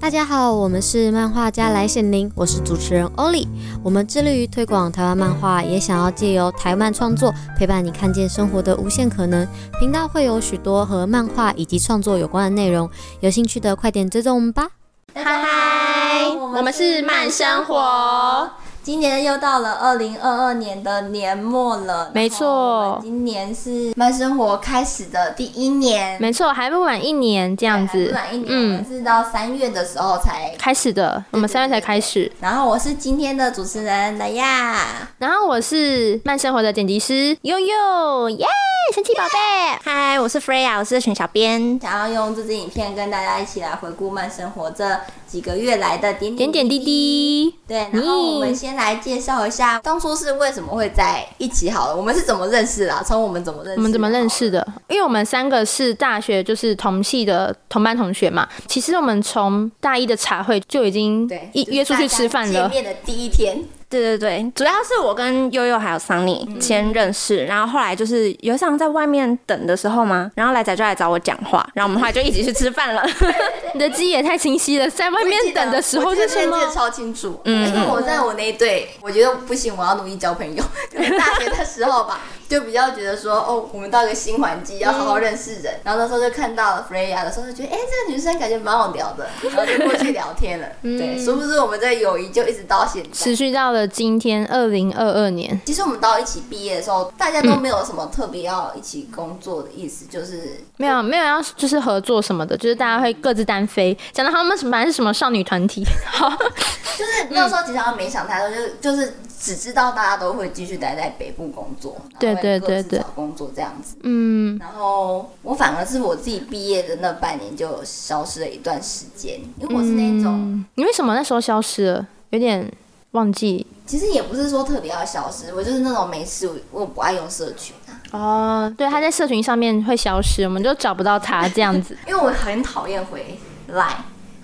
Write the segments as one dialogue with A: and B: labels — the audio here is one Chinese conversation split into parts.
A: 大家好，我们是漫画家来显灵，我是主持人欧里。我们致力于推广台湾漫画，也想要借由台漫创作陪伴你看见生活的无限可能。频道会有许多和漫画以及创作有关的内容，有兴趣的快点追踪我们吧。
B: 嗨嗨，我们是慢生活。
C: 今年又到了二零二二年的年末了，
B: 没错，
C: 今年是慢生活开始的第一年，
B: 没错，还不满一年这样子，
C: 不满一年，嗯，我们是到三月的时候才
B: 开始的，我们三月才开始。
C: 然后我是今天的主持人莱亚，
B: 然后我是慢生活的剪辑师悠悠，耶，神奇宝贝，
D: 嗨，我是 Freya，我是选小编，
C: 想要用这支影片跟大家一起来回顾慢生活这几个月来的点点
B: 点点滴滴，
C: 对，然后我们先来介绍一下当初是为什么会在一起好了，我们是怎么认识的？从我们怎么认识？
B: 我们怎么认识的？因为我们三个是大学就是同系的同班同学嘛。其实我们从大一的茶会就已经一约出去吃饭了。
C: 见面的第一天。
D: 对对对，主要是我跟悠悠还有桑尼先认识，嗯、然后后来就是有一场在外面等的时候嘛，然后来仔就来找我讲话，然后我们后来就一起去吃饭了。
B: 你的记忆也太清晰了，在外面等的时候是什么？
C: 我记得超清楚，嗯，因为我在我那一队，我觉得不行，我要努力交朋友。就是、大学的时候吧。就比较觉得说，哦，我们到一个新环境，要好好认识人。嗯、然后那时候就看到了 Freya 的时候，就觉得，哎、欸，这个女生感觉蛮好聊的，然后就过去聊天了。嗯、对，殊不知我们这友谊就一直到现在，
B: 持续到了今天二零二二年。
C: 其实我们到一起毕业的时候，大家都没有什么特别要一起工作的意思，就是
B: 没有没有要就是合作什么的，就是大家会各自单飞。讲到他们什么还是什么少女团体，好，
C: 就是那时候其实没想太多，就是就是。只知道大家都会继续待在北部工作，对对对对，找工作这样子。嗯，然后我反而是我自己毕业的那半年就消失了一段时间，因为我是那种、嗯。
B: 你为什么那时候消失了？有点忘记。
C: 其实也不是说特别要消失，我就是那种没事，我不爱用社群啊。
B: 哦，对，他在社群上面会消失，我们就找不到他这样子。
C: 因为我很讨厌回 Line，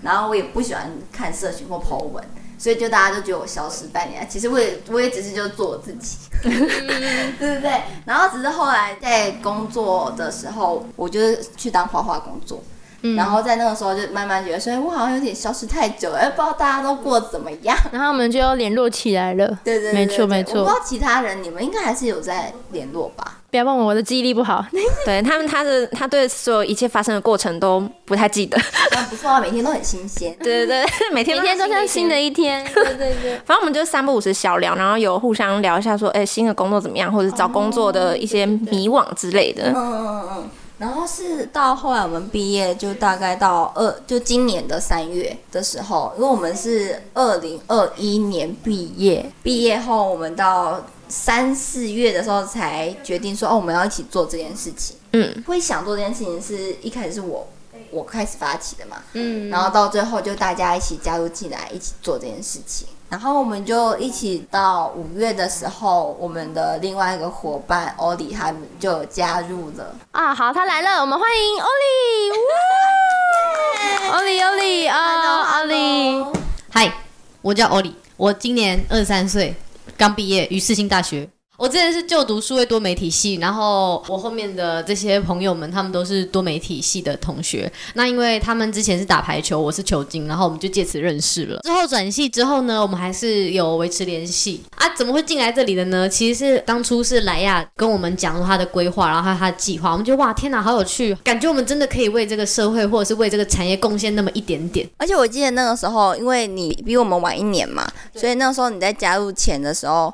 C: 然后我也不喜欢看社群或 po 文。所以就大家都觉得我消失半年，其实我也我也只是就做我自己，对不对？然后只是后来在工作的时候，我就是去当画画工作，嗯、然后在那个时候就慢慢觉得，所以我好像有点消失太久了，不知道大家都过得怎么样。
B: 然后我们就要联络起来了，
C: 对对，对，对，对，没错没错。我不知道其他人，你们应该还是有在联络吧？
B: 不要问我，我的记忆力不好。
D: 对他们，他的他对所有一切发生的过程都不太记得。
C: 不错啊，每天都很新鲜。
D: 对 对对，每天
B: 每天都像新的一天。对对对，
D: 反正我们就三不五时小聊，然后有互相聊一下说，哎、欸，新的工作怎么样，或者找工作的一些迷惘之类的。嗯嗯
C: 嗯嗯。然后是到后来我们毕业，就大概到二，就今年的三月的时候，因为我们是二零二一年毕业，毕业后我们到。三四月的时候才决定说哦，我们要一起做这件事情。嗯，会想做这件事情是一开始是我我开始发起的嘛。嗯，然后到最后就大家一起加入进来，一起做这件事情。然后我们就一起到五月的时候，我们的另外一个伙伴欧里他们就加入了。
B: 啊，好，他来了，我们欢迎欧里。欧里，欧里啊，欧里。
A: 嗨，我叫欧里，我今年二十三岁。刚毕业于四星大学，我之前是就读数位多媒体系，然后我后面的这些朋友们，他们都是多媒体系的同学。那因为他们之前是打排球，我是球精，然后我们就借此认识了。之后转系之后呢，我们还是有维持联系啊。怎么会进来这里的呢？其实是当初是莱亚跟我们讲他的规划，然后他的计划，我们觉得哇，天哪，好有趣，感觉我们真的可以为这个社会或者是为这个产业贡献那么一点点。
C: 而且我记得那个时候，因为你比我们晚一年嘛，所以那个时候你在加入前的时候。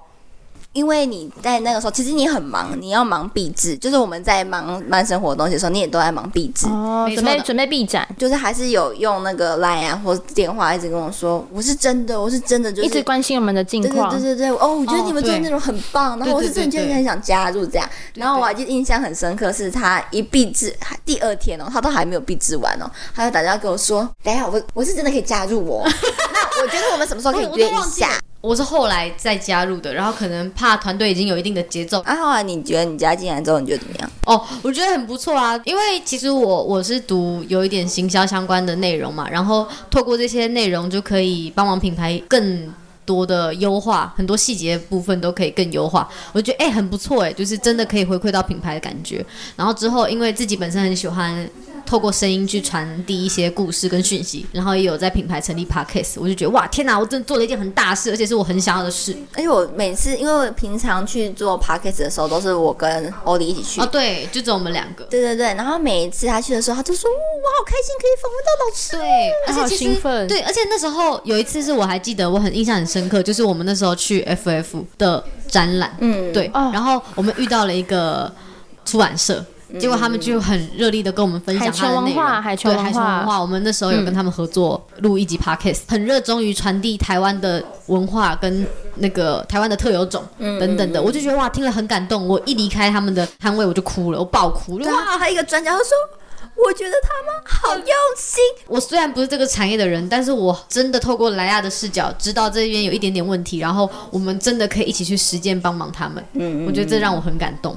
C: 因为你在那个时候，其实你很忙，你要忙毕制，就是我们在忙慢生活的东西的时候，你也都在忙毕制。
B: 哦，准备准备毕展，
C: 就是还是有用那个 Line 啊或电话一直跟我说，我是真的，我是真的，就是
B: 一直关心我们的近况。
C: 对对对对，哦，我觉得你们做的内容很棒，然后我是真的就很想加入这样。然后我还记得印象很深刻，是他一毕制，第二天哦，他都还没有毕制完哦，他就打电话跟我说，等一下我我是真的可以加入哦。那我觉得我们什么时候可以约一下？
A: 我是后来再加入的，然后可能怕团队已经有一定的节奏。
C: 啊，后来你觉得你加进来之后，你觉得怎么样？
A: 哦，我觉得很不错啊，因为其实我我是读有一点行销相关的内容嘛，然后透过这些内容就可以帮忙品牌更多的优化，很多细节部分都可以更优化。我觉得哎、欸、很不错哎，就是真的可以回馈到品牌的感觉。然后之后因为自己本身很喜欢。透过声音去传递一些故事跟讯息，然后也有在品牌成立 Podcast，我就觉得哇，天哪，我真的做了一件很大事，而且是我很想要的事。
C: 而且我每次因为平常去做 Podcast 的时候，都是我跟欧里一起去。
A: 哦，对，就只有我们两个。
C: 对对对，然后每一次他去的时候，他就说，我好开心可以访问到老师。
A: 对，而且其实
B: 好兴奋。
A: 对，而且那时候有一次是我还记得，我很印象很深刻，就是我们那时候去 FF 的展览，嗯，对，哦、然后我们遇到了一个出版社。结果他们就很热烈的跟我们分享他的内容，
B: 海泉文化，海泉文化。
A: 我们那时候有跟他们合作录一集 podcast，很热衷于传递台湾的文化跟那个台湾的特有种等等的。我就觉得哇，听了很感动。我一离开他们的摊位，我就哭了，我爆哭了。
C: 哇，还有一个专家他说，我觉得他们好用心。
A: 我虽然不是这个产业的人，但是我真的透过莱亚的视角，知道这边有一点点问题，然后我们真的可以一起去实践帮忙他们。嗯，我觉得这让我很感动。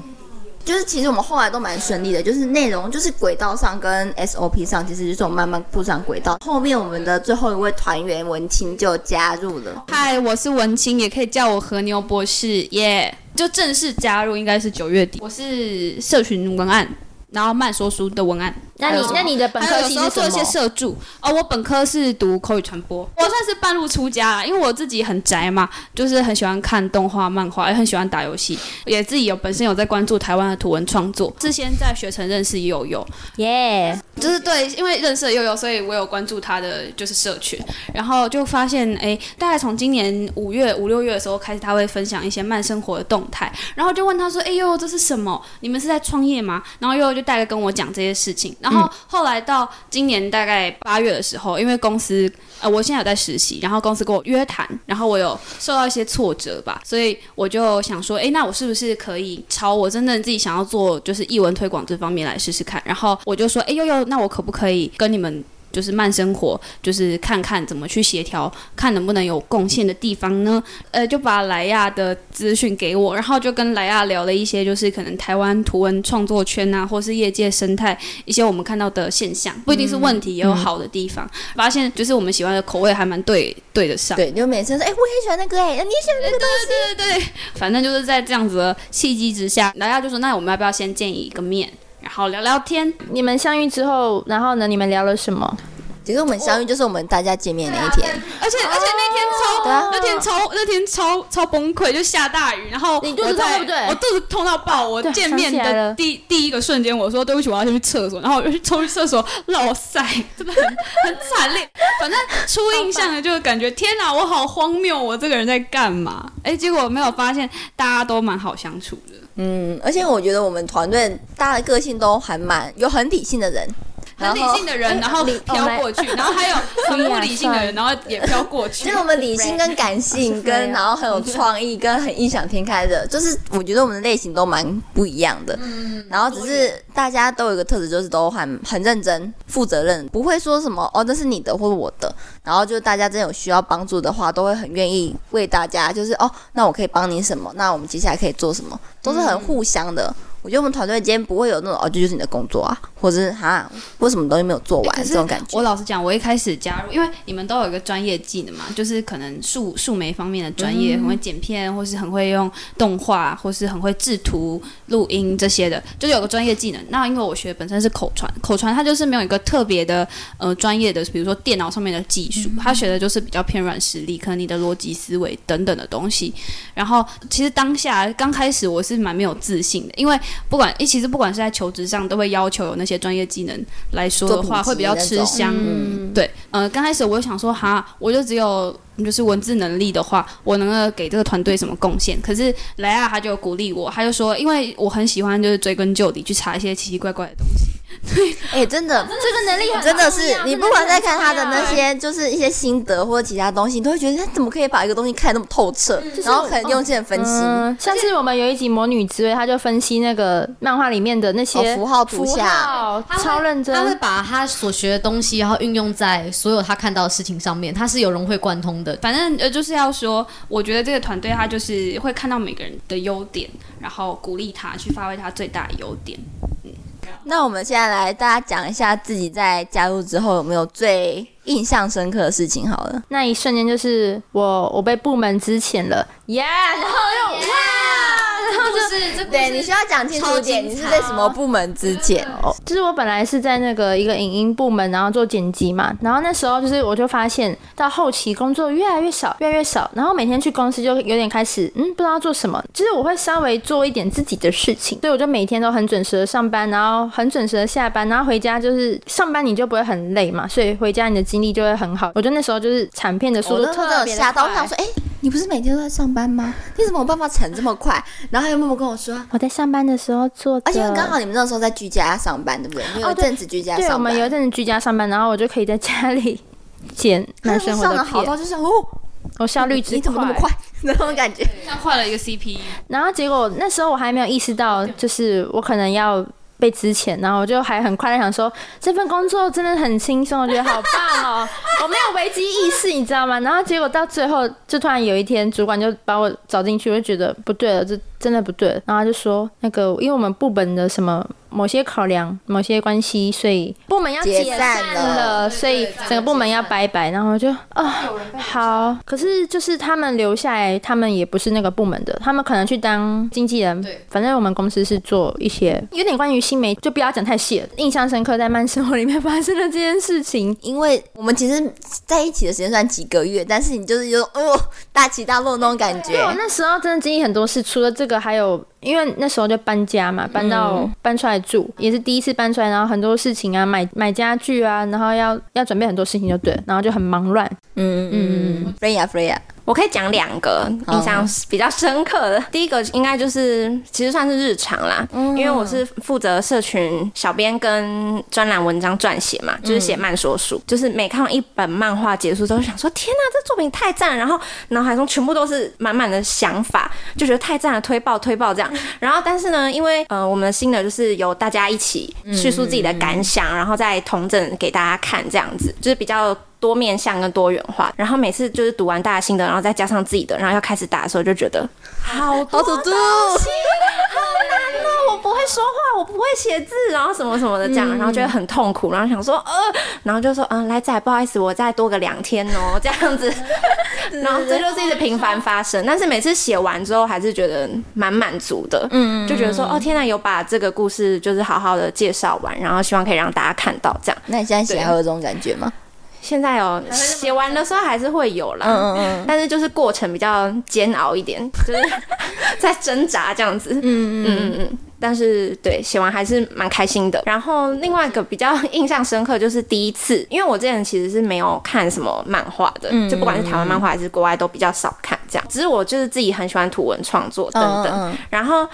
C: 就是其实我们后来都蛮顺利的，就是内容就是轨道上跟 SOP 上，其实就是我们慢慢铺上轨道。后面我们的最后一位团员文青就加入了。
E: 嗨，我是文青，也可以叫我和牛博士，耶、就正式加入应该是九月底。我是社群文案，然后慢说书的文案。
B: 那你那你的本科系是
E: 做一些社助哦，我本科是读口语传播，我算是半路出家啦，因为我自己很宅嘛，就是很喜欢看动画、漫画，也很喜欢打游戏，也自己有本身有在关注台湾的图文创作。之前在学城认识悠悠，耶就是对，因为认识了悠悠，所以我有关注他的就是社群，然后就发现哎，大概从今年五月五六月的时候开始，他会分享一些慢生活的动态，然后就问他说，哎呦，这是什么？你们是在创业吗？然后悠悠就大概跟我讲这些事情。然后后来到今年大概八月的时候，因为公司呃，我现在有在实习，然后公司跟我约谈，然后我有受到一些挫折吧，所以我就想说，诶，那我是不是可以朝我真正自己想要做，就是译文推广这方面来试试看？然后我就说，诶，悠悠，那我可不可以跟你们？就是慢生活，就是看看怎么去协调，看能不能有贡献的地方呢？呃，就把莱亚的资讯给我，然后就跟莱亚聊了一些，就是可能台湾图文创作圈啊，或是业界生态一些我们看到的现象，不一定是问题，也有好的地方。嗯、发现就是我们喜欢的口味还蛮对对得上。
C: 对，就每次说，哎、欸，我也喜欢那个、欸，哎，你也喜欢那个东西。
E: 对对对对，反正就是在这样子的契机之下，莱亚就说，那我们要不要先见一个面？然后聊聊天，
B: 你们相遇之后，然后呢？你们聊了什么？
C: 其实我们相遇就是我们大家见面那一天，
E: 而且而且那天超那天超那天超超崩溃，就下大雨，然后
B: 你肚子痛对不对？
E: 我肚子痛到爆，我见面的第第一个瞬间，我说对不起，我要先去厕所，然后我就去 冲去厕所，老塞，真的很很惨烈。反正初印象的就是感觉天哪，我好荒谬，我这个人在干嘛？哎，结果没有发现大家都蛮好相处的，
C: 嗯，而且我觉得我们团队大家的个性都还蛮有很理性的人。
E: 很理性的人，然后飘过去，然后还有很不理性的人，然后也飘过去。
C: 就是我们理性跟感性，跟然后很有创意，跟很异想天开的，就是我觉得我们的类型都蛮不一样的。然后只是大家都有一个特质，就是都很很认真、负责任，不会说什么哦，那是你的或者我的。然后就大家真的有需要帮助的话，都会很愿意为大家，就是哦，那我可以帮你什么？那我们接下来可以做什么？都是很互相的。我觉得我们团队间不会有那种哦，这就是你的工作啊，或者是哈，为什么东西没有做完这种感觉。
E: 我老实讲，我一开始加入，因为你们都有一个专业技能嘛，就是可能数数媒方面的专业，很会剪片，或是很会用动画，或是很会制图、录音这些的，就是有个专业技能。那因为我学本身是口传，口传它就是没有一个特别的呃专业的，比如说电脑上面的技术，他学的就是比较偏软实力，可能你的逻辑思维等等的东西。然后其实当下刚开始我是蛮没有自信的，因为不管诶，其实不管是在求职上，都会要求有那些专业技能来说的话，会比较吃香。嗯、对，呃，刚开始我就想说，哈，我就只有就是文字能力的话，我能够给这个团队什么贡献？可是莱亚他就鼓励我，他就说，因为我很喜欢就是追根究底去查一些奇奇怪怪的东西。对，
C: 哎、欸，真的，这个能力真的是，你不管在看他的那些，就是一些心得或者其他东西，你都会觉得他怎么可以把一个东西看得那么透彻，嗯、然后很用心的分析。嗯、
B: 像是我们有一集《魔女之味》，他就分析那个漫画里面的那些、
C: 哦、符号图像，
B: 超认真。
A: 他会把他所学的东西，然后运用在所有他看到的事情上面，他是有融会贯通的。
E: 反正呃，就是要说，我觉得这个团队他就是会看到每个人的优点，然后鼓励他去发挥他最大的优点。
C: 那我们现在来大家讲一下自己在加入之后有没有最印象深刻的事情好了。
B: 那一瞬间就是我我被部门资遣了，耶、yeah！然后又哇。然后就
A: 是这
C: 对你需要讲清楚点，你是在什么部门之前哦？
B: 就是我本来是在那个一个影音部门，然后做剪辑嘛，然后那时候就是我就发现到后期工作越来越少，越来越少，然后每天去公司就有点开始嗯不知道做什么，就是我会稍微做一点自己的事情，所以我就每天都很准时的上班，然后很准时的下班，然后回家就是上班你就不会很累嘛，所以回家你的精力就会很好。我觉得那时候就是产片的速度特别的快。
C: 我想说哎。欸你不是每天都在上班吗？你怎么有办法产这么快？然后他又默默跟我说，
B: 我在上班的时候做，
C: 而且刚好你们那时候在居家上班，对不对？没有一阵子居家上班。
B: 对，我们有一阵子居家上班，然后我就可以在家里剪男生活的片。
C: 好到就是哦，
B: 我效率之快，
C: 你怎么那么快？那种感觉，
E: 像换了一个 CP。
B: 然后结果那时候我还没有意识到，就是我可能要。被资遣，然后我就还很快乐想说，这份工作真的很轻松，我觉得好棒哦，我没有危机意识，你知道吗？然后结果到最后，就突然有一天，主管就把我找进去，我就觉得不对了，这真的不对。然后他就说，那个因为我们部门的什么。某些考量，某些关系，所以部门要解散了，所以整个部门要拜拜。然后就啊，好。可是就是他们留下来，他们也不是那个部门的，他们可能去当经纪人。对，反正我们公司是做一些有点关于新媒，就不要讲太细了。印象深刻，在慢生活里面发生了这件事情，
C: 因为我们其实在一起的时间算几个月，但是你就是有哦、呃、大起大落那种感觉。
B: 对，我那时候真的经历很多事，除了这个，还有。因为那时候就搬家嘛，搬到搬出来住，也是第一次搬出来，然后很多事情啊，买买家具啊，然后要要准备很多事情就对，然后就很忙乱。嗯嗯嗯
C: ，Freya，Freya。
D: 我可以讲两个印象比较深刻的，第一个应该就是其实算是日常啦，因为我是负责社群小编跟专栏文章撰写嘛，就是写慢说书，就是每看完一本漫画结束之后，想说天哪，这作品太赞，然后脑海中全部都是满满的想法，就觉得太赞了，推爆推爆这样。然后但是呢，因为呃我们的心得就是由大家一起叙述自己的感想，然后再同整给大家看，这样子就是比较。多面向跟多元化，然后每次就是读完大家心得，然后再加上自己的，然后要开始打的时候，就觉得好多东西，好难哦！我不会说话，我不会写字，然后什么什么的这样，然后觉得很痛苦，然后想说呃，然后就说嗯、呃，来仔，不好意思，我再多个两天哦，这样子，然后这就是一直频繁发生，但是每次写完之后，还是觉得蛮满足的，嗯，就觉得说哦，天呐，有把这个故事就是好好的介绍完，然后希望可以让大家看到这样。
C: 那你现在写还有这种感觉吗？
D: 现在哦写完的时候还是会有啦，嗯嗯嗯，但是就是过程比较煎熬一点，就是 在挣扎这样子，嗯嗯嗯。嗯，但是对写完还是蛮开心的。然后另外一个比较印象深刻就是第一次，因为我之前其实是没有看什么漫画的，就不管是台湾漫画还是国外都比较少看这样，只是我就是自己很喜欢图文创作等等，然后。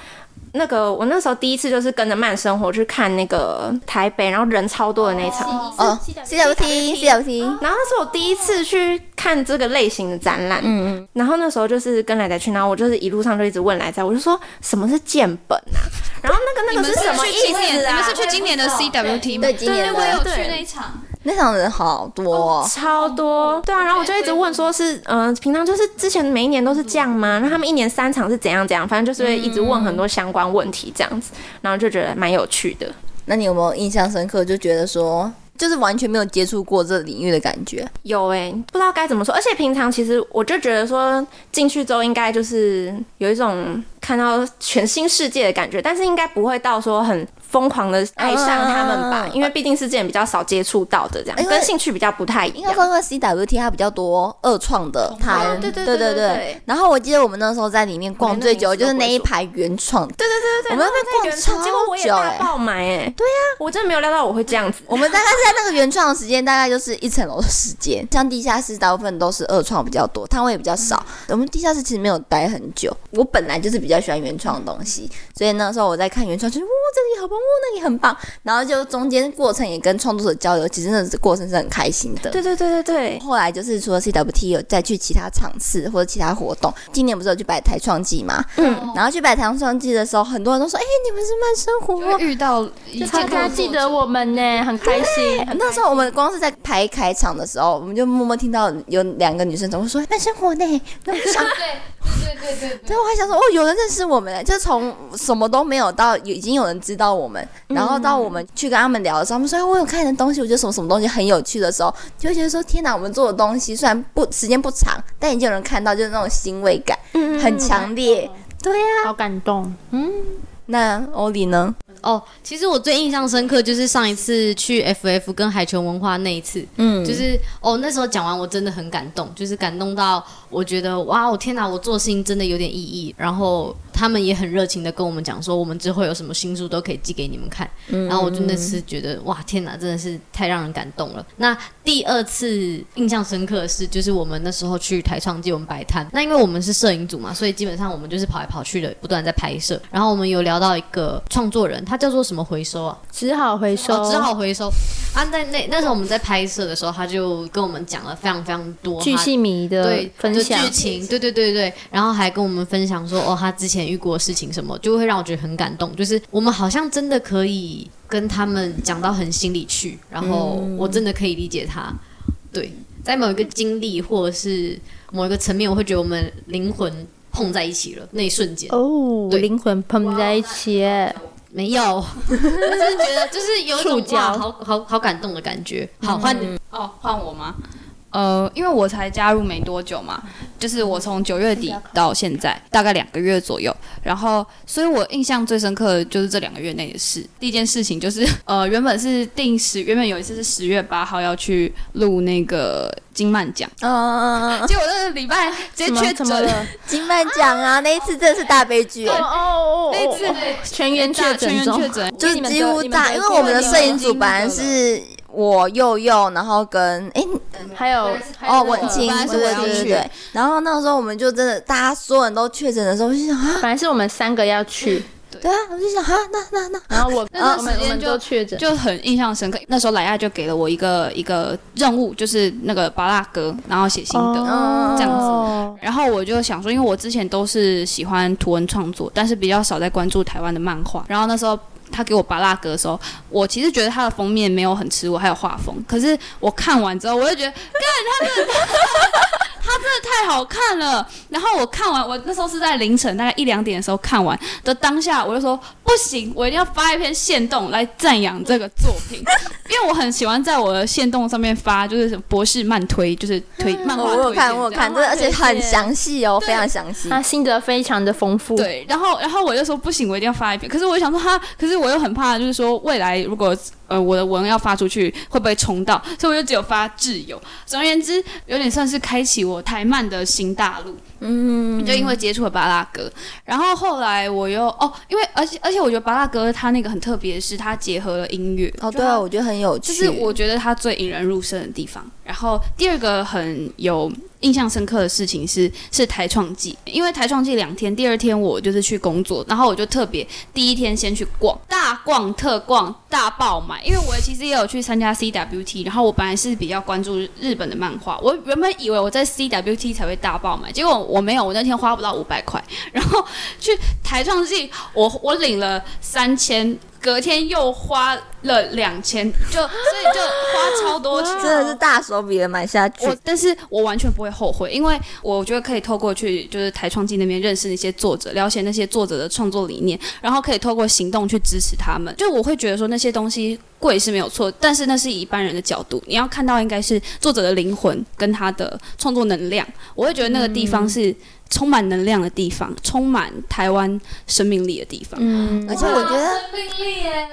D: 那个我那时候第一次就是跟着慢生活去看那个台北，然后人超多的那一场
C: 哦，CWT，CWT，
D: 然后那是我第一次去看这个类型的展览，嗯嗯，然后那时候就是跟奶奶去，然后我就是一路上就一直问奶奶，我就说什么是建本啊？然后那个那个是什么意思啊？
E: 你们是去今年的 CWT 吗？
C: 对，今年
E: 我有去那一场。
C: 那场人好多，哦，
D: 超多，对啊，然后我就一直问，说是，嗯、呃，平常就是之前每一年都是这样吗？那他们一年三场是怎样怎样？反正就是会一直问很多相关问题这样子，然后就觉得蛮有趣的。
C: 那你有没有印象深刻？就觉得说，就是完全没有接触过这领域的感觉？
D: 有哎、欸，不知道该怎么说。而且平常其实我就觉得说，进去之后应该就是有一种看到全新世界的感觉，但是应该不会到说很。疯狂的爱上他们吧，因为毕竟是之前比较少接触到的，这样跟兴趣比较不太一样。
C: 应该说，因为 CWT 它比较多二创的，摊对对对对对。然后我记得我们那时候在里面逛最久，就是那一排原创。对对对对，我们在逛超久，结果我也大
D: 爆买哎。对呀，我真的没有料到我会这样子。
C: 我们大概是在那个原创的时间，大概就是一层楼的时间。像地下室大部分都是二创比较多，摊位也比较少。我们地下室其实没有待很久。我本来就是比较喜欢原创的东西，所以那时候我在看原创，就是哇，这里好棒。哦，那里很棒，然后就中间过程也跟创作者交流，其实那过程是很开心的。
D: 对对对对对。
C: 后来就是除了 CWT 有再去其他场次或者其他活动，今年不是有去摆台创季嘛？嗯。然后去摆台创季的时候，很多人都说：“哎、欸，你们是慢生活。”
E: 遇到
B: 大家记得我们呢，很开心。
C: 那时候我们光是在排开场的时候，我们就默默听到有两个女生总会说：“慢生活呢。”那我就想。对对对对，对，我还想说，哦，有人认识我们，就从什么都没有到已经有人知道我们，然后到我们去跟他们聊的时候，他们说，我有看的东西，我觉得什么什么东西很有趣的时候，就会觉得说，天哪，我们做的东西虽然不时间不长，但已经有人看到，就是那种欣慰感很强烈。对呀、
B: 好感动。嗯，
C: 那欧里呢？
A: 哦，其实我最印象深刻就是上一次去 FF 跟海泉文化那一次，嗯，就是哦那时候讲完我真的很感动，就是感动到我觉得哇，我天哪，我做事情真的有点意义，然后他们也很热情的跟我们讲说，我们之后有什么新书都可以寄给你们看，嗯、然后我就那次觉得哇，天哪，真的是太让人感动了。那第二次印象深刻的是，就是我们那时候去台创界，我们摆摊，那因为我们是摄影组嘛，所以基本上我们就是跑来跑去的，不断在拍摄，然后我们有聊到一个创作人。他叫做什么回收啊？
B: 只好回收，
A: 哦、只好回收。啊，在那那时候我们在拍摄的时候，他就跟我们讲了非常非常多
B: 巨细迷的对分享
A: 剧情，对对对对，然后还跟我们分享说，哦，他之前遇过的事情什么，就会让我觉得很感动。就是我们好像真的可以跟他们讲到很心里去，然后我真的可以理解他。对，在某一个经历或者是某一个层面，我会觉得我们灵魂碰在一起了那一瞬间。
B: 哦，灵魂碰在一起。
A: 没有，就是觉得就是有一种哇，好好好感动的感觉。好，换你
E: 哦，换我吗？呃，因为我才加入没多久嘛，就是我从九月底到现在大概两个月左右，然后，所以我印象最深刻的就是这两个月内的事。第一件事情就是，呃，原本是定时，原本有一次是十月八号要去录那个金曼奖，嗯嗯嗯，结果那个礼拜直接确诊了
C: 金曼奖啊，那一次真的是大悲剧，哦哦
E: 哦，那一次
B: 全员确诊，全员确诊，
C: 就是几乎大，因为我们的摄影组本来是。我佑佑，然后跟哎，
B: 还有
C: 哦文青，对对对对。然后那个时候我们就真的，大家所有人都确诊的时候，我就想啊，
B: 本来是我们三个要去，
C: 对啊，我就想啊，那那那，
B: 然后我那段时间就确诊，
E: 就很印象深刻。那时候莱亚就给了我一个一个任务，就是那个巴拉格，然后写心得这样子。然后我就想说，因为我之前都是喜欢图文创作，但是比较少在关注台湾的漫画。然后那时候。他给我拔拉歌的时候，我其实觉得他的封面没有很吃我，还有画风。可是我看完之后，我就觉得，干他真 的，他真的太好看了。然后我看完，我那时候是在凌晨大概一两点的时候看完的当下，我就说不行，我一定要发一篇线动来赞扬这个作品，因为我很喜欢在我的线动上面发，就是什么博士漫推，就是推漫画推荐。
C: 我有看，我有看，对，而且很详细哦，非常详细，
B: 他心得非常的丰富。
E: 对，然后然后我就说不行，我一定要发一篇。可是我就想说他，可是。我又很怕，就是说未来如果呃我的文要发出去，会不会冲到？所以我就只有发挚友。总而言之，有点算是开启我台漫的新大陆。嗯，就因为接触了巴拉格，然后后来我又哦，因为而且而且我觉得巴拉格他那个很特别的是，他结合了音乐。
C: 哦，对啊，我觉得很有趣，
E: 就是我觉得他最引人入胜的地方。然后第二个很有。印象深刻的事情是是台创季，因为台创季两天，第二天我就是去工作，然后我就特别第一天先去逛，大逛特逛大爆买，因为我其实也有去参加 CWT，然后我本来是比较关注日本的漫画，我原本以为我在 CWT 才会大爆买，结果我没有，我那天花不到五百块，然后去台创季，我我领了三千。隔天又花了两千，就所以就花超多钱，
C: 真的是大手笔的买下去。
E: 我，但是我完全不会后悔，因为我觉得可以透过去就是台创季那边认识那些作者，了解那些作者的创作理念，然后可以透过行动去支持他们。就我会觉得说那些东西贵是没有错，但是那是以一般人的角度，你要看到应该是作者的灵魂跟他的创作能量。我会觉得那个地方是。嗯充满能量的地方，充满台湾生命力的地方。
C: 嗯，而且我觉得，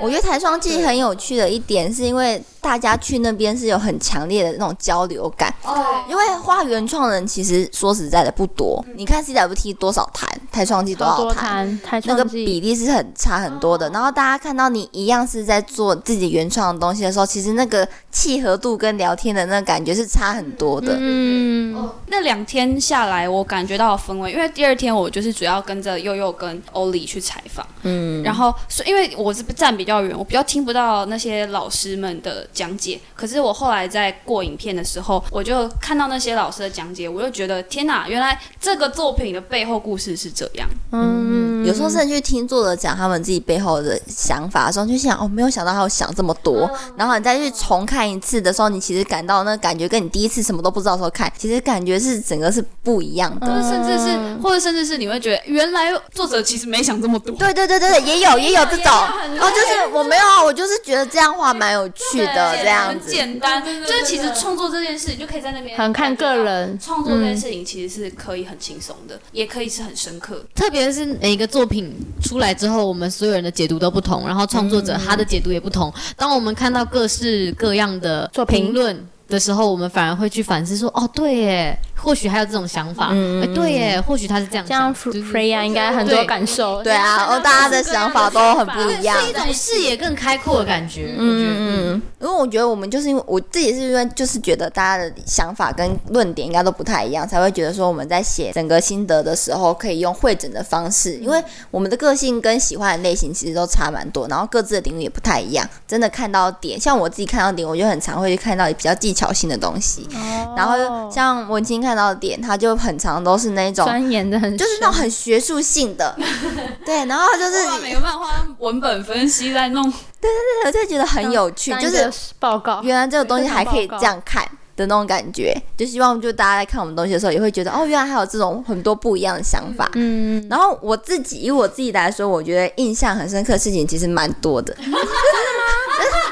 C: 我觉得台创季很有趣的一点，是因为。大家去那边是有很强烈的那种交流感，哦，因为画原创人其实说实在的不多。你看 CWT 多少摊，台创季多少摊，那个比例是很差很多的。然后大家看到你一样是在做自己原创的东西的时候，其实那个契合度跟聊天的那个感觉是差很多的。
E: 嗯，那两天下来，我感觉到氛围，因为第二天我就是主要跟着悠悠跟欧里去采访，嗯，然后是因为我是站比较远，我比较听不到那些老师们的。讲解，可是我后来在过影片的时候，我就看到那些老师的讲解，我就觉得天哪，原来这个作品的背后故事是这样。
C: 嗯，有时候甚至去听作者讲他们自己背后的想法的时候，就想哦，没有想到他有想这么多。然后你再去重看一次的时候，你其实感到那感觉跟你第一次什么都不知道的时候看，其实感觉是整个是不一样的。
E: 嗯、甚至是，或者甚至是你会觉得，原来作者其实没想这么多。
C: 对对对对对，也有也有这种。哦，就是我没有啊，我就是觉得这样画蛮有趣的。这样子
E: 很简单，就是其实创作这件事，你就可以在那边
B: 很看个人。
E: 创作这件事情其实是可以很轻松的，也可以是很深刻
A: 特别是每一个作品出来之后，我们所有人的解读都不同，然后创作者他的解读也不同。当我们看到各式各样的评论的时候，我们反而会去反思说：“哦，对耶。”或许还有这种想法，嗯，欸、对耶，或许他是这样想。
B: 这样 Freya 应该很多感受，
C: 对啊，哦，大家的想法都很不一样，
A: 是一种视野更开阔的感觉。嗯
C: 嗯，因为我觉得我们就是因为我自己是因为就是觉得大家的想法跟论点应该都不太一样，才会觉得说我们在写整个心得的时候可以用会诊的方式，因为我们的个性跟喜欢的类型其实都差蛮多，然后各自的领域也不太一样。真的看到点，像我自己看到点，我就很常会去看到比较技巧性的东西。哦，然后像文青看到点，他就很常都是那种
B: 钻研的很，
C: 就是那种很学术性的，对，然后就是
E: 每个漫画文本分析在弄，
C: 对对对，我就觉得很有趣，就是
B: 报告，
C: 原来这个东西还可以这样看的那种感觉，就希望就大家在看我们东西的时候，也会觉得哦，原来还有这种很多不一样的想法，嗯，然后我自己以我自己来说，我觉得印象很深刻的事情其实蛮多的。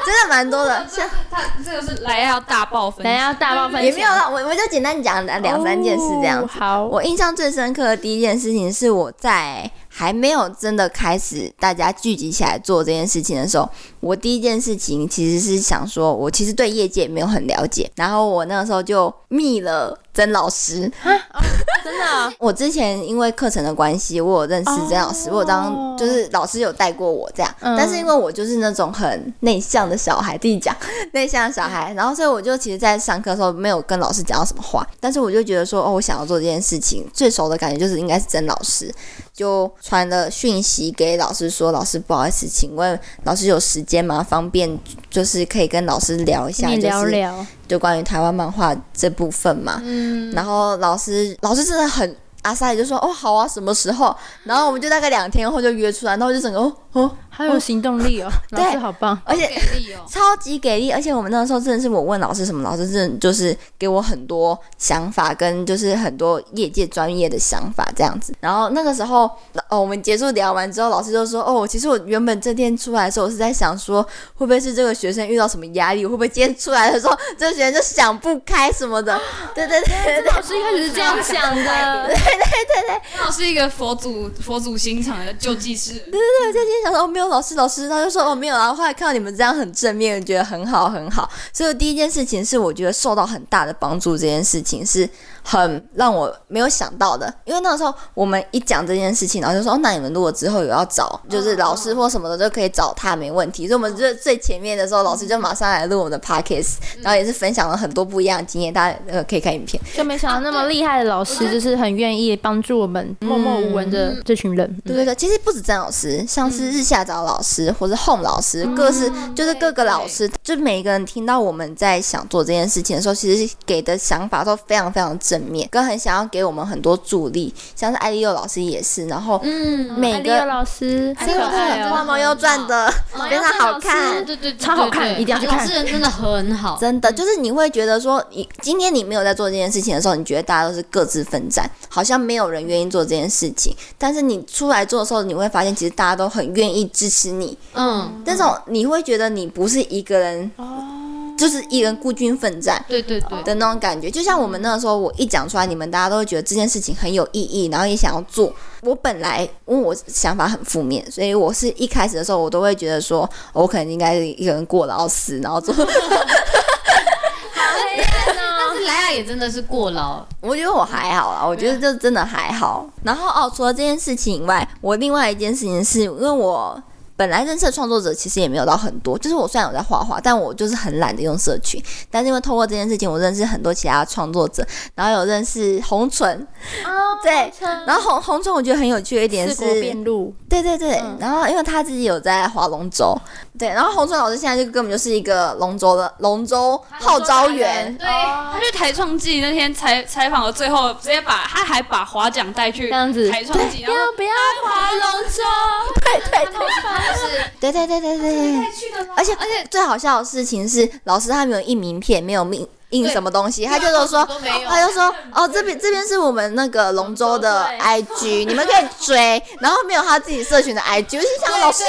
C: 真的蛮多的，像
E: 他这个是来要大爆分，
B: 来要大爆分
C: 也没有了，我我就简单讲两三件事这样子。
B: 好，
C: 我印象最深刻的第一件事情是我在还没有真的开始大家聚集起来做这件事情的时候，我第一件事情其实是想说，我其实对业界没有很了解，然后我那个时候就密了曾老师。
B: 真的、啊，
C: 我之前因为课程的关系，我有认识曾老师，我当就是老师有带过我这样，但是因为我就是那种很内向的小孩，自己讲内向的小孩，然后所以我就其实，在上课的时候没有跟老师讲到什么话，但是我就觉得说，哦，我想要做这件事情，最熟的感觉就是应该是曾老师，就传了讯息给老师说，老师不好意思，请问老师有时间吗？方便就是可以跟老师聊一下，
B: 聊聊。
C: 就关于台湾漫画这部分嘛，嗯，然后老师老师真的很阿萨也就说哦好啊，什么时候？然后我们就大概两天后就约出来，然后就整个哦哦。
B: 好有行动力哦，老师好棒，
C: 而且超级给力，而且我们那个时候真的是我问老师什么，老师真的就是给我很多想法，跟就是很多业界专业的想法这样子。然后那个时候，哦，我们结束聊完之后，老师就说，哦，其实我原本这天出来的时候，我是在想说，会不会是这个学生遇到什么压力，会不会今天出来的时候，这个学生就想不开什么的？对对对对，
B: 老师一开始是这样想的，
C: 对对对对，
E: 老师一个佛祖佛祖心肠的救济师，对
C: 对对，就今天想说，哦，没有。老师，老师，他就说哦没有，啊后来看到你们这样很正面，觉得很好很好，所以第一件事情是我觉得受到很大的帮助，这件事情是。很让我没有想到的，因为那个时候我们一讲这件事情，然后就说哦，那你们如果之后有要找，就是老师或什么的，就可以找他，没问题。所以我们就最前面的时候，老师就马上来录我们的 podcast，然后也是分享了很多不一样的经验，大家呃可以看影片。
B: 就没想到那么厉害的老师，就是很愿意帮助我们默默无闻的这群人。
C: 对对对，其实不止曾老师，像是日下找老师或是 home 老师，各是就是各个老师，就每一个人听到我们在想做这件事情的时候，其实给的想法都非常非常正面，跟很想要给我们很多助力，像是艾利佑老师也是，然后嗯，每个
B: 老师
C: 真的《画毛又转》的非常好看，
A: 对对，
B: 超好看，一定要去看。
A: 老师人真的很好，
C: 真的就是你会觉得说，你今天你没有在做这件事情的时候，你觉得大家都是各自奋战，好像没有人愿意做这件事情。但是你出来做的时候，你会发现其实大家都很愿意支持你，嗯，那种你会觉得你不是一个人哦。就是一人孤军奋战，
A: 对对对
C: 的那种感觉，就像我们那个时候，我一讲出来，你们大家都会觉得这件事情很有意义，然后也想要做。我本来因为我想法很负面，所以我是一开始的时候，我都会觉得说，我可能应该是一个人过劳死，然后做。好黑
A: 暗哦！但是莱雅也真的是过劳，
C: 我觉得我还好啦，我觉得这真的还好。然后哦，除了这件事情以外，我另外一件事情是因为我。本来认识的创作者其实也没有到很多，就是我虽然有在画画，但我就是很懒得用社群。但是因为透过这件事情，我认识很多其他创作者，然后有认识红唇，哦，对，然后红红唇我觉得很有趣的一点是，对对对，嗯、然后因为他自己有在划龙舟，对，然后红唇老师现在就根本就是一个龙舟的龙舟号召员，
E: 对，他去台创季那天采采访的最后，直接把他还把划桨带去这样子。台创季，不要
B: 不要划龙舟，
C: 对 对对。是，对对对对对，而且而且最好笑的事情是，老师他没有印名片，没有印印什么东西，他就说说，他就说 哦，这边这边是我们那个龙舟的 IG，你们可以追，然后没有他自己社群的 IG，我就想老师。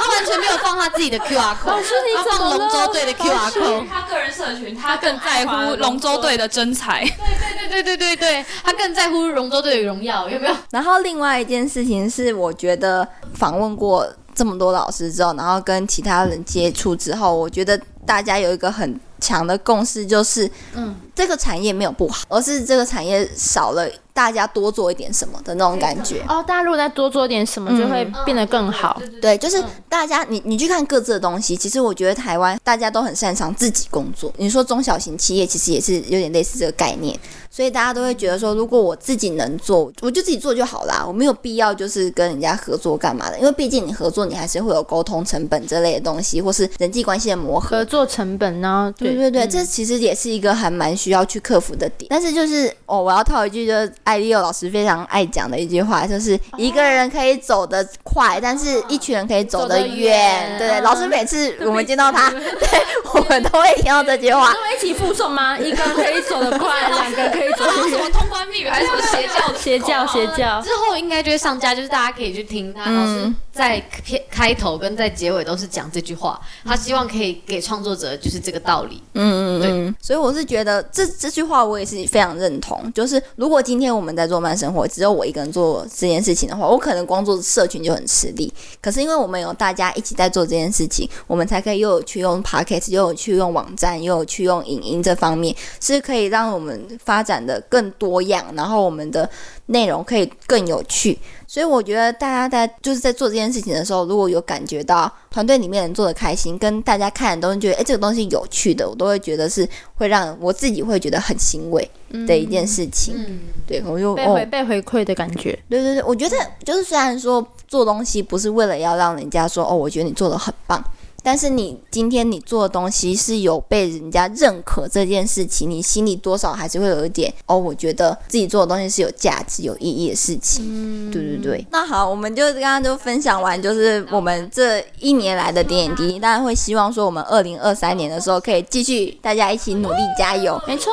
A: 他完全没有放他自己的 QR code，
B: 老师你怎么了
A: 他放龙舟队的 QR code。
E: 他个人社群，他更在乎龙舟队的真才。
A: 对。对对对对对对，他更在乎龙舟队的荣耀，有没有？
C: 然后另外一件事情是，我觉得访问过这么多老师之后，然后跟其他人接触之后，我觉得大家有一个很强的共识，就是，嗯，这个产业没有不好，而是这个产业少了。大家多做一点什么的那种感觉
B: 哦，大家如果再多做点什么，就会变得更好。
C: 嗯、对，就是大家，你你去看各自的东西，其实我觉得台湾大家都很擅长自己工作。你说中小型企业，其实也是有点类似这个概念，所以大家都会觉得说，如果我自己能做，我就自己做就好啦，我没有必要就是跟人家合作干嘛的，因为毕竟你合作，你还是会有沟通成本这类的东西，或是人际关系的磨合。
B: 合作成本呢？
C: 对对对，嗯、这其实也是一个还蛮需要去克服的点。但是就是哦，我要套一句，就是艾利欧老师非常。爱讲的一句话，就是一个人可以走得快，但是一群人可以走得远。对，对，老师每次我们见到他，对，我们都会听到这句话。
B: 都会一起复诵吗？一个人可以走得快，两个可以走得远。
E: 什么通关密语还是什么邪教？
B: 邪教，邪教。
A: 之后应该就会上架，就是大家可以去听他老师在片开头跟在结尾都是讲这句话。他希望可以给创作者就是这个道理。
C: 嗯嗯嗯。所以我是觉得这这句话我也是非常认同。就是如果今天我们在做慢生活。只有我一个人做这件事情的话，我可能光做社群就很吃力。可是因为我们有大家一起在做这件事情，我们才可以又有去用 Podcast，又有去用网站，又有去用影音这方面，是可以让我们发展的更多样，然后我们的内容可以更有趣。所以我觉得大家在就是在做这件事情的时候，如果有感觉到团队里面人做的开心，跟大家看的东西觉得诶，这个东西有趣的，我都会觉得是会让我自己会觉得很欣慰的一件事情。嗯，对，我就
B: 被回、哦、被回馈的感觉。
C: 对对对，我觉得就是虽然说做东西不是为了要让人家说哦，我觉得你做的很棒。但是你今天你做的东西是有被人家认可这件事情，你心里多少还是会有一点哦，我觉得自己做的东西是有价值、有意义的事情。嗯，对对对。那好，我们就刚刚就分享完，就是我们这一年来的点点滴滴。当然会希望说，我们二零二三年的时候可以继续大家一起努力加油。
B: 没错。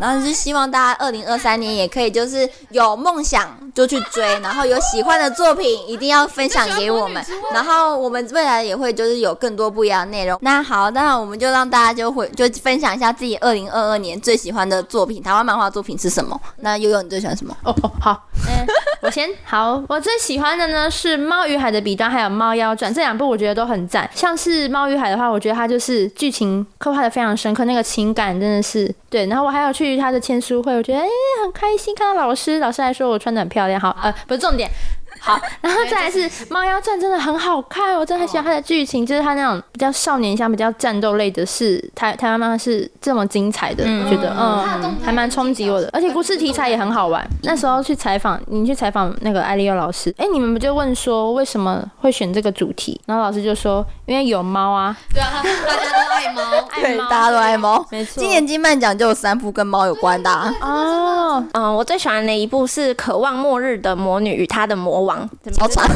C: 然后是希望大家二零二三年也可以就是有梦想就去追，然后有喜欢的作品一定要分享给我们。然后我们未来也会就是有更多。不一样的内容。那好，那我们就让大家就会就分享一下自己二零二二年最喜欢的作品，台湾漫画作品是什么？那悠悠，你最喜欢什么？
B: 哦哦，好，嗯，我先好，我最喜欢的呢是《猫与海的彼端》还有《猫妖传》这两部，我觉得都很赞。像是《猫与海》的话，我觉得它就是剧情刻画的非常深刻，那个情感真的是对。然后我还有去他的签书会，我觉得哎、欸、很开心，看到老师，老师还说我穿的很漂亮。好，呃，不是重点。好，然后再来是《猫妖传》，真的很好看，我真的很喜欢它的剧情，就是它那种比较少年向、比较战斗类的是，是台台湾漫画是这么精彩的，我觉得嗯，还蛮冲击我的，而且故事题材也很好玩。那时候去采访，你去采访那个艾利欧老师，哎，你们不就问说为什么会选这个主题？然后老师就说，因为有猫啊。
A: 对啊，大家都 爱猫，
C: 对，大家都爱猫，
B: 没错。
C: 今年金漫奖就有三部跟猫有关的
D: 哦。嗯，我最喜欢的一部是《渴望末日的魔女与她的魔王》。
C: 超长，超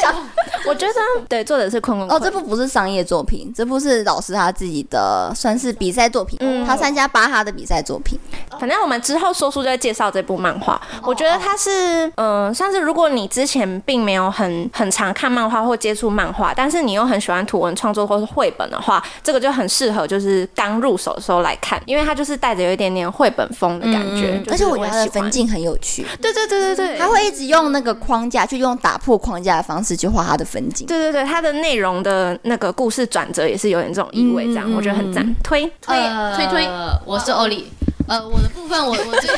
C: 长。
D: 我觉得 对，作者是坤坤。
C: 哦，这部不是商业作品，这部是老师他自己的，算是比赛作品。嗯，他参加巴哈的比赛作品。
D: 反正我们之后说书就会介绍这部漫画。我觉得它是，嗯，像是如果你之前并没有很很常看漫画或接触漫画，但是你又很喜欢图文创作或是绘本的话，这个就很适合，就是刚入手的时候来看，因为它就是带着有一点点绘本风的感觉。
C: 而且我觉得它的分镜很有趣。
D: 对对对对对，
C: 他会一直用那个框架去用打破框架的方式去画他的风景。
D: 对对对，它的内容的那个故事转折也是有点这种意味，这样、嗯、我觉得很赞。推推、
A: 呃、推推，我是欧里。呃，我的部分我我最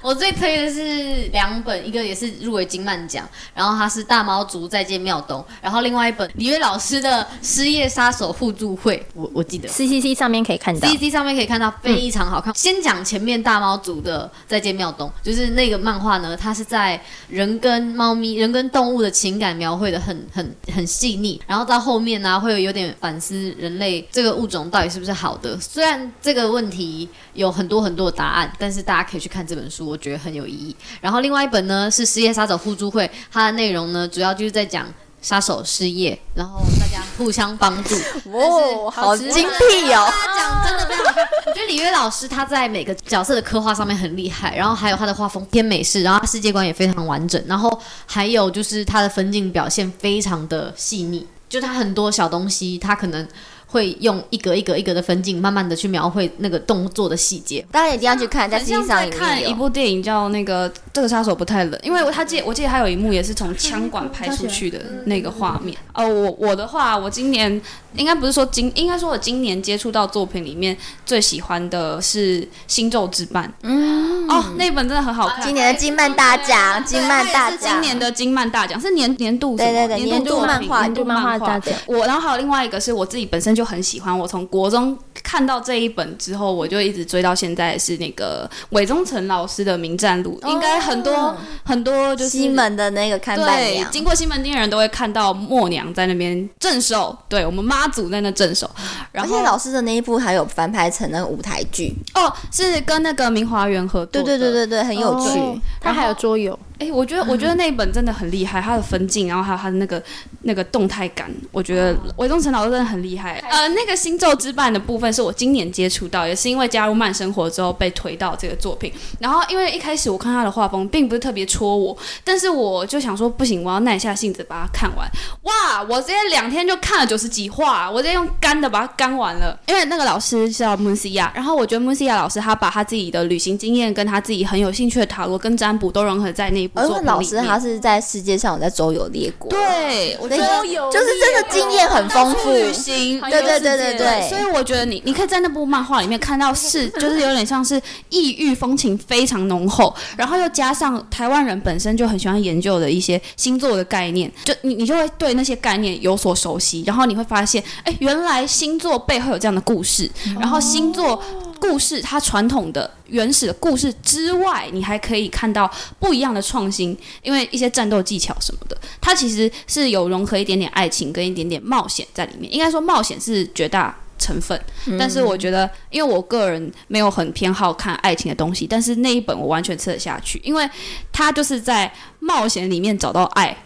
A: 我最推的是两本，一个也是入围金漫奖，然后它是《大猫族再见妙东》，然后另外一本李悦老师的《失业杀手互助会》，我我记得
B: C C C 上面可以看到
A: ，C C C 上面可以看到非常好看。嗯、先讲前面大猫族的《再见妙东》，就是那个漫画呢，它是在人跟猫咪、人跟动物的情感描绘的很很很细腻，然后到后面呢、啊，会有有点反思人类这个物种到底是不是好的。虽然这个问题有很多很多。答案，但是大家可以去看这本书，我觉得很有意义。然后另外一本呢是《失业杀手互助会》，它的内容呢主要就是在讲杀手失业，然后大家互相帮助。
C: 哦，好精辟哦！
A: 讲真的非常好看。我觉得李约老师他在每个角色的刻画上面很厉害，然后还有他的画风偏美式，然后他世界观也非常完整，然后还有就是他的分镜表现非常的细腻。就他很多小东西，他可能。会用一格一格一格的分镜，慢慢的去描绘那个动作的细节。
C: 大家一定要去看，在实际上
E: 看一部电影叫那个《这个杀手不太冷》，因为他记我记得还有一幕也是从枪管拍出去的那个画面。哦，我我的话，我今年应该不是说今，应该说我今年接触到作品里面最喜欢的是《星咒之绊》。嗯，哦，那本真的很好看。
C: 今年的金漫大奖，金漫大奖，
E: 今年的金漫大奖是年年度
C: 对对对
E: 年度
C: 漫画
B: 年度漫画大奖。
E: 我然后还有另外一个是我自己本身就。很喜欢，我从国中看到这一本之后，我就一直追到现在。是那个韦忠诚老师的《名战录》，应该很多很多就是
C: 西门的那个看板娘，
E: 经过西门町的人都会看到默娘在那边镇守，对我们妈祖在那镇守。然后
C: 而且老师的那一部还有翻拍成那个舞台剧
E: 哦，是跟那个明华园合作，
C: 对对对对对，很有趣。
B: 它还有桌游。
E: 哎、欸，我觉得我觉得那一本真的很厉害，它的分镜，然后还有它的那个那个动态感，我觉得韦忠诚老师真的很厉害。呃，那个星咒之绊的部分是我今年接触到，也是因为加入慢生活之后被推到这个作品。然后因为一开始我看他的画风并不是特别戳我，但是我就想说不行，我要耐下性子把它看完。哇，我直接两天就看了九十几话，我直接用干的把它干完了。因为那个老师叫穆西亚，然后我觉得穆西亚老师他把他自己的旅行经验跟他自己很有兴趣的塔罗跟占卜都融合在那。
C: 而老师他是在世界上有在周游列国，
E: 对，我觉得
C: 就是真的经验很丰富，
E: 旅行，
C: 对对对对对。
E: 所以我觉得你你可以在那部漫画里面看到是，就是有点像是异域风情非常浓厚，然后又加上台湾人本身就很喜欢研究的一些星座的概念，就你你就会对那些概念有所熟悉，然后你会发现，哎，原来星座背后有这样的故事，然后星座故事它传统的。原始的故事之外，你还可以看到不一样的创新，因为一些战斗技巧什么的，它其实是有融合一点点爱情跟一点点冒险在里面。应该说冒险是绝大成分，嗯、但是我觉得，因为我个人没有很偏好看爱情的东西，但是那一本我完全吃得下去，因为它就是在冒险里面找到爱。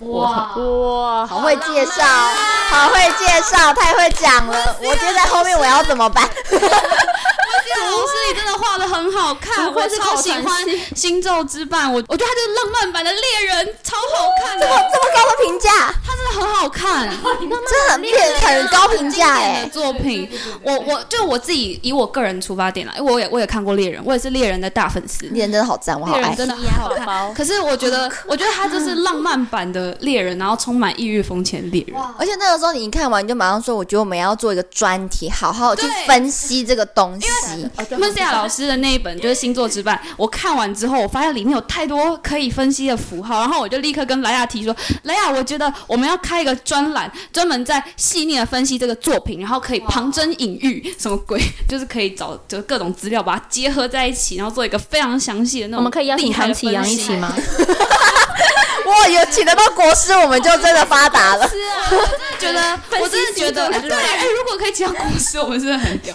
C: 哇哇，好会介绍，好会介绍，太会讲了。我觉得在后面我要怎么办？
E: 老师，你真的画的很好看，我超喜欢《星咒之伴》，我我觉得他就是浪漫版的猎人，超好看的，
C: 这么这么高的评价，
E: 他真的很好看，
C: 真的很恋很高评价哎。
E: 作品，我我就我自己以我个人出发点了，因为我也我也看过猎人，我也是猎人的大粉丝，
C: 猎人真的好赞，我好爱，
E: 真的很好看。可是我觉得，我觉得他就是浪漫版的猎人，然后充满异域风情的猎人。
C: 而且那个时候你一看完，你就马上说，我觉得我们要做一个专题，好好去分析这个东西。
E: 孟西亚老师的那一本就是星座之绊，我看完之后，我发现里面有太多可以分析的符号，然后我就立刻跟莱雅提说：“莱雅，我觉得我们要开一个专栏，专门在细腻的分析这个作品，然后可以旁征引喻，什么鬼，就是可以找就各种资料把它结合在一起，然后做一个非常详细的那种。我们可以邀请唐綺阳一起吗？
C: 哇，有请得到国师，我们就真的发达了。
E: 是啊，我真的觉得，我真的觉得，对，哎，如果可以请到国师，我们真的很屌。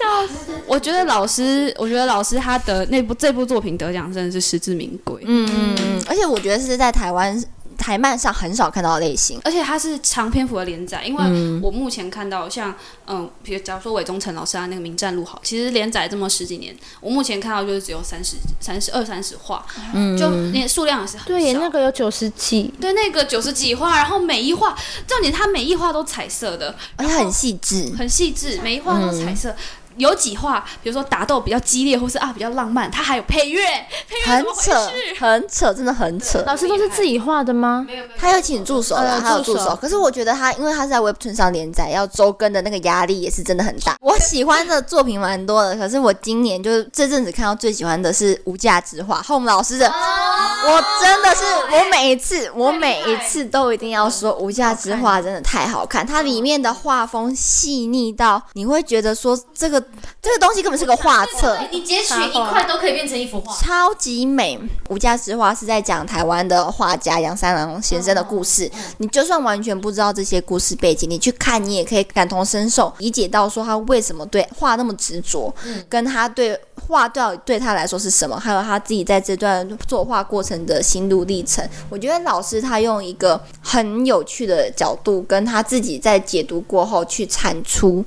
E: 我觉得老师。我觉得老师他的那部这部作品得奖真的是实至名归，
C: 嗯嗯嗯，而且我觉得是在台湾台漫上很少看到的类型，
E: 而且它是长篇幅的连载，因为我目前看到像嗯，比如假如说韦忠诚老师他那个《名战录》好，其实连载这么十几年，我目前看到就是只有三十三十二三十话，嗯，就连数量也是很少，
B: 对，那个有九十几，
E: 对，那个九十几话，然后每一画重点它每一画都彩色的，
C: 而且很细致，
E: 很细致，每一画都彩色。嗯有几话，比如说打斗比较激烈，或是啊比较浪漫，它还有配乐，配乐
C: 很扯，很扯，真的很扯。
B: 老师都是自己画的吗？
C: 没有，他有请助手的，他有助手。可是我觉得他，因为他是在 Webtoon 上连载，要周更的那个压力也是真的很大。我喜欢的作品蛮多的，可是我今年就是这阵子看到最喜欢的是《无价之画》Home 老师的，我真的是我每一次我每一次都一定要说《无价之画》真的太好看，它里面的画风细腻到你会觉得说这个。这个东西根本是个画册，
A: 你截取一块都可以变成一幅画，
C: 超级美。无价之画是在讲台湾的画家杨三郎先生的故事。你就算完全不知道这些故事背景，你去看，你也可以感同身受，理解到说他为什么对画那么执着，跟他对画到对他来说是什么，还有他自己在这段作画过程的心路历程。我觉得老师他用一个很有趣的角度，跟他自己在解读过后去产出。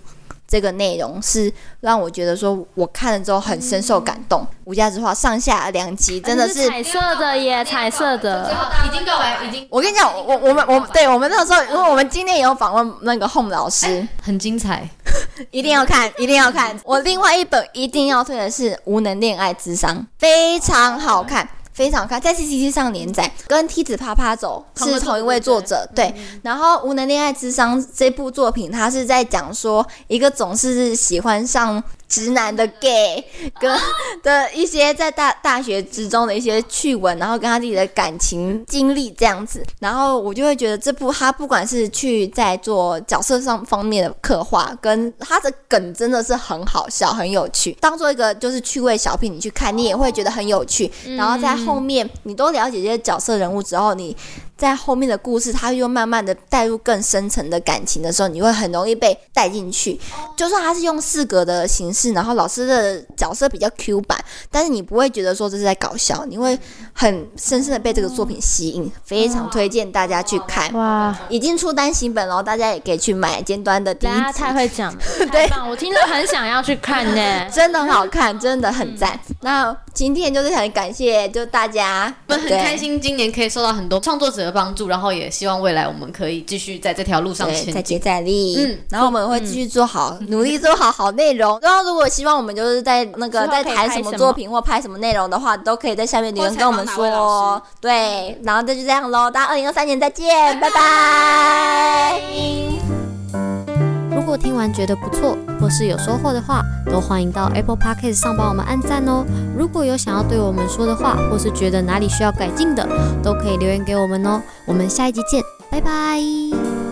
C: 这个内容是让我觉得说，我看了之后很深受感动。无价之花上下两集真的是，
B: 是彩色的耶，彩色的，
A: 已经告白，已经。
C: 我跟你讲，我我们我对我们那时候，因为我们今天也有访问那个 Home 老师，
A: 很精彩，
C: 一定要看，一定要看。我另外一本一定要推的是《无能恋爱智商》，非常好看。非常好看，在 CCTV 上连载，跟梯子啪啪走是同一位作者，对。然后《无能恋爱之商》这部作品，它是在讲说一个总是喜欢上。直男的 gay 跟的一些在大大学之中的一些趣闻，然后跟他自己的感情经历这样子，然后我就会觉得这部他不管是去在做角色上方面的刻画，跟他的梗真的是很好笑，很有趣。当做一个就是趣味小品，你去看，你也会觉得很有趣。然后在后面你都了解这些角色人物之后，你。在后面的故事，他又慢慢的带入更深层的感情的时候，你会很容易被带进去。就算他是用四格的形式，然后老师的角色比较 Q 版，但是你不会觉得说这是在搞笑，你会很深深的被这个作品吸引。非常推荐大家去看。哇，已经出单行本了，大家也可以去买尖端的第一集。
B: 大家太会讲了，对，我听了很想要去看呢，
C: 真的很好看，真的很赞。那今天就是很感谢，就大家，
A: 我们很开心，今年可以受到很多创作者的帮助，然后也希望未来我们可以继续在这条路上前进，
C: 再接再厉。嗯，然后我们会继续做好，嗯、努力做好好内容。然后如果希望我们就是在那个在谈什么作品或拍什么内容的话，都可以在下面留言跟我们说。对，然后那就这样喽，大家二零二三年再见，拜拜。如听完觉得不错，或是有收获的话，都欢迎到 Apple Podcast 上帮我们按赞哦。如果有想要对我们说的话，或是觉得哪里需要改进的，都可以留言给我们哦。我们下一集见，拜拜。